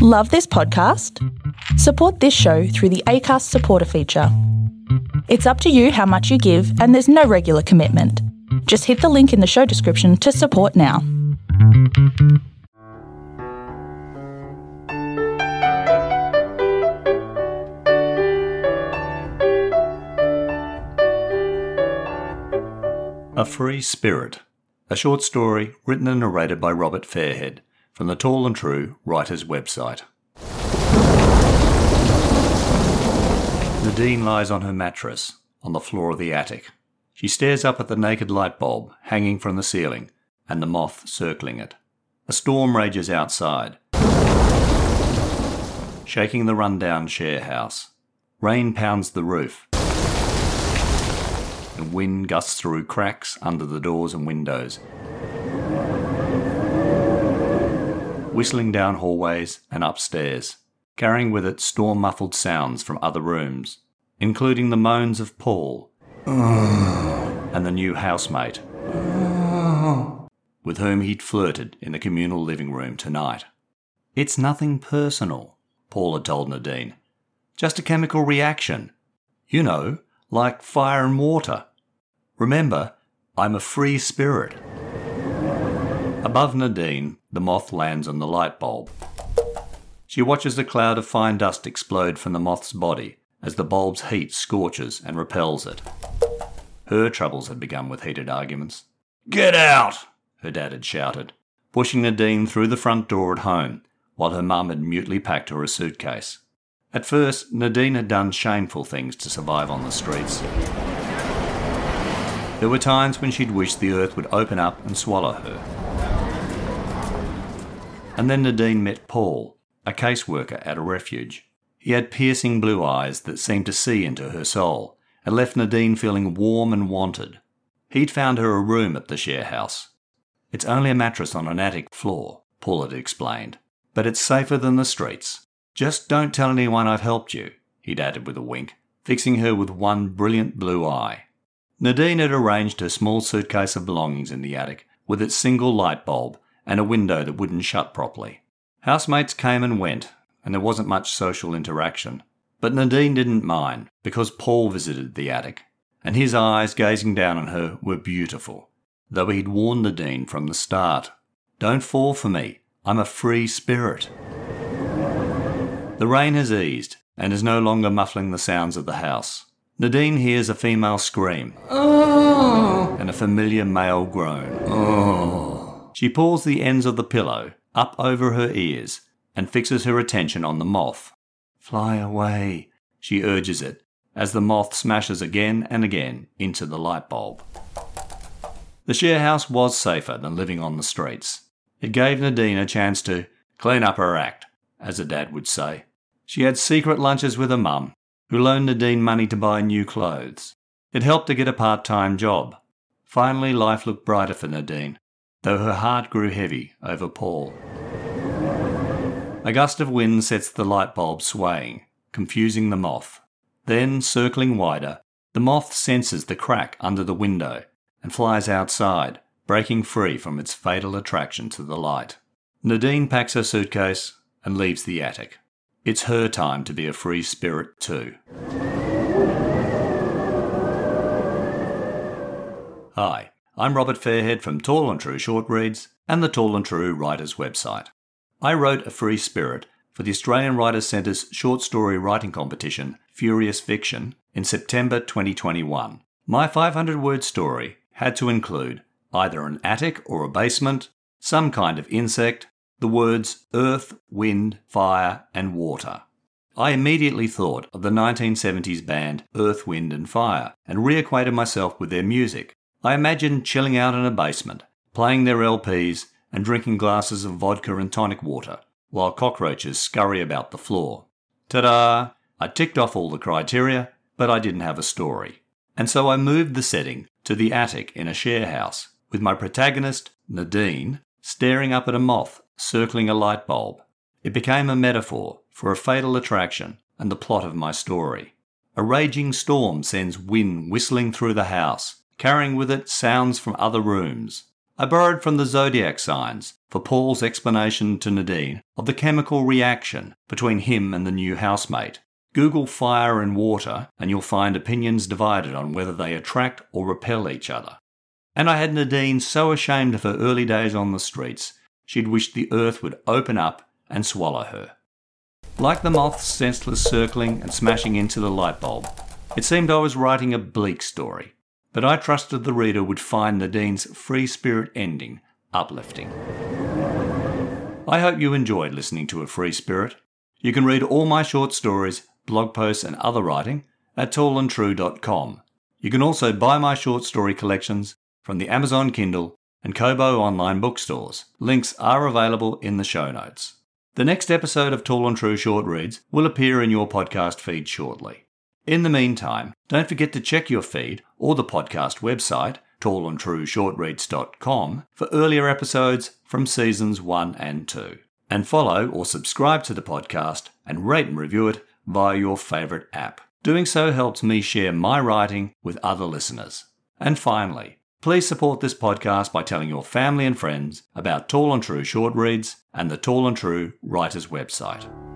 Love this podcast? Support this show through the ACAST supporter feature. It's up to you how much you give, and there's no regular commitment. Just hit the link in the show description to support now. A Free Spirit, a short story written and narrated by Robert Fairhead from the Tall and True writer's website. Nadine lies on her mattress on the floor of the attic. She stares up at the naked light bulb hanging from the ceiling and the moth circling it. A storm rages outside, shaking the rundown share house. Rain pounds the roof, and wind gusts through cracks under the doors and windows. Whistling down hallways and upstairs, carrying with it storm muffled sounds from other rooms, including the moans of Paul and the new housemate with whom he'd flirted in the communal living room tonight. It's nothing personal, Paul had told Nadine. Just a chemical reaction. You know, like fire and water. Remember, I'm a free spirit. Above Nadine, the moth lands on the light bulb. She watches the cloud of fine dust explode from the moth's body as the bulb's heat scorches and repels it. Her troubles had begun with heated arguments. Get out! her dad had shouted, pushing Nadine through the front door at home while her mum had mutely packed her a suitcase. At first, Nadine had done shameful things to survive on the streets. There were times when she'd wished the earth would open up and swallow her. And then Nadine met Paul, a caseworker at a refuge. He had piercing blue eyes that seemed to see into her soul and left Nadine feeling warm and wanted. He'd found her a room at the share house. It's only a mattress on an attic floor, Paul had explained, but it's safer than the streets. Just don't tell anyone I've helped you, he'd added with a wink, fixing her with one brilliant blue eye. Nadine had arranged her small suitcase of belongings in the attic with its single light bulb and a window that wouldn't shut properly. Housemates came and went, and there wasn't much social interaction. But Nadine didn't mind because Paul visited the attic, and his eyes gazing down on her were beautiful, though he'd warned Nadine from the start Don't fall for me, I'm a free spirit. The rain has eased and is no longer muffling the sounds of the house. Nadine hears a female scream oh. and a familiar male groan. Oh. She pulls the ends of the pillow up over her ears and fixes her attention on the moth. Fly away, she urges it as the moth smashes again and again into the light bulb. The share house was safer than living on the streets. It gave Nadine a chance to clean up her act, as a dad would say. She had secret lunches with her mum who loaned Nadine money to buy new clothes. It helped her get a part time job. Finally, life looked brighter for Nadine, though her heart grew heavy over Paul. A gust of wind sets the light bulb swaying, confusing the moth. Then, circling wider, the moth senses the crack under the window and flies outside, breaking free from its fatal attraction to the light. Nadine packs her suitcase and leaves the attic. It's her time to be a free spirit too. Hi, I'm Robert Fairhead from Tall and True Short Reads and the Tall and True Writers website. I wrote A Free Spirit for the Australian Writers Centre's short story writing competition, Furious Fiction, in September 2021. My 500 word story had to include either an attic or a basement, some kind of insect, the words earth, wind, fire, and water. I immediately thought of the 1970s band Earth, Wind and Fire and reacquainted myself with their music. I imagined chilling out in a basement, playing their LPs and drinking glasses of vodka and tonic water while cockroaches scurry about the floor. Ta da! I ticked off all the criteria, but I didn't have a story. And so I moved the setting to the attic in a share house, with my protagonist, Nadine, staring up at a moth circling a light bulb. It became a metaphor for a fatal attraction and the plot of my story. A raging storm sends wind whistling through the house, carrying with it sounds from other rooms. I borrowed from the zodiac signs for Paul's explanation to Nadine of the chemical reaction between him and the new housemate. Google fire and water, and you'll find opinions divided on whether they attract or repel each other. And I had Nadine so ashamed of her early days on the streets, she'd wished the earth would open up and swallow her. Like the moths senseless circling and smashing into the light bulb, it seemed I was writing a bleak story, but I trusted the reader would find Nadine's free spirit ending uplifting. I hope you enjoyed listening to A Free Spirit. You can read all my short stories, blog posts, and other writing at tallandtrue.com. You can also buy my short story collections from the Amazon Kindle and Kobo online bookstores. Links are available in the show notes. The next episode of Tall and True Short Reads will appear in your podcast feed shortly. In the meantime, don't forget to check your feed or the podcast website, tallandtrueshortreads.com, for earlier episodes from seasons 1 and 2. And follow or subscribe to the podcast and rate and review it via your favourite app. Doing so helps me share my writing with other listeners. And finally, Please support this podcast by telling your family and friends about Tall and True short reads and the Tall and True Writers website.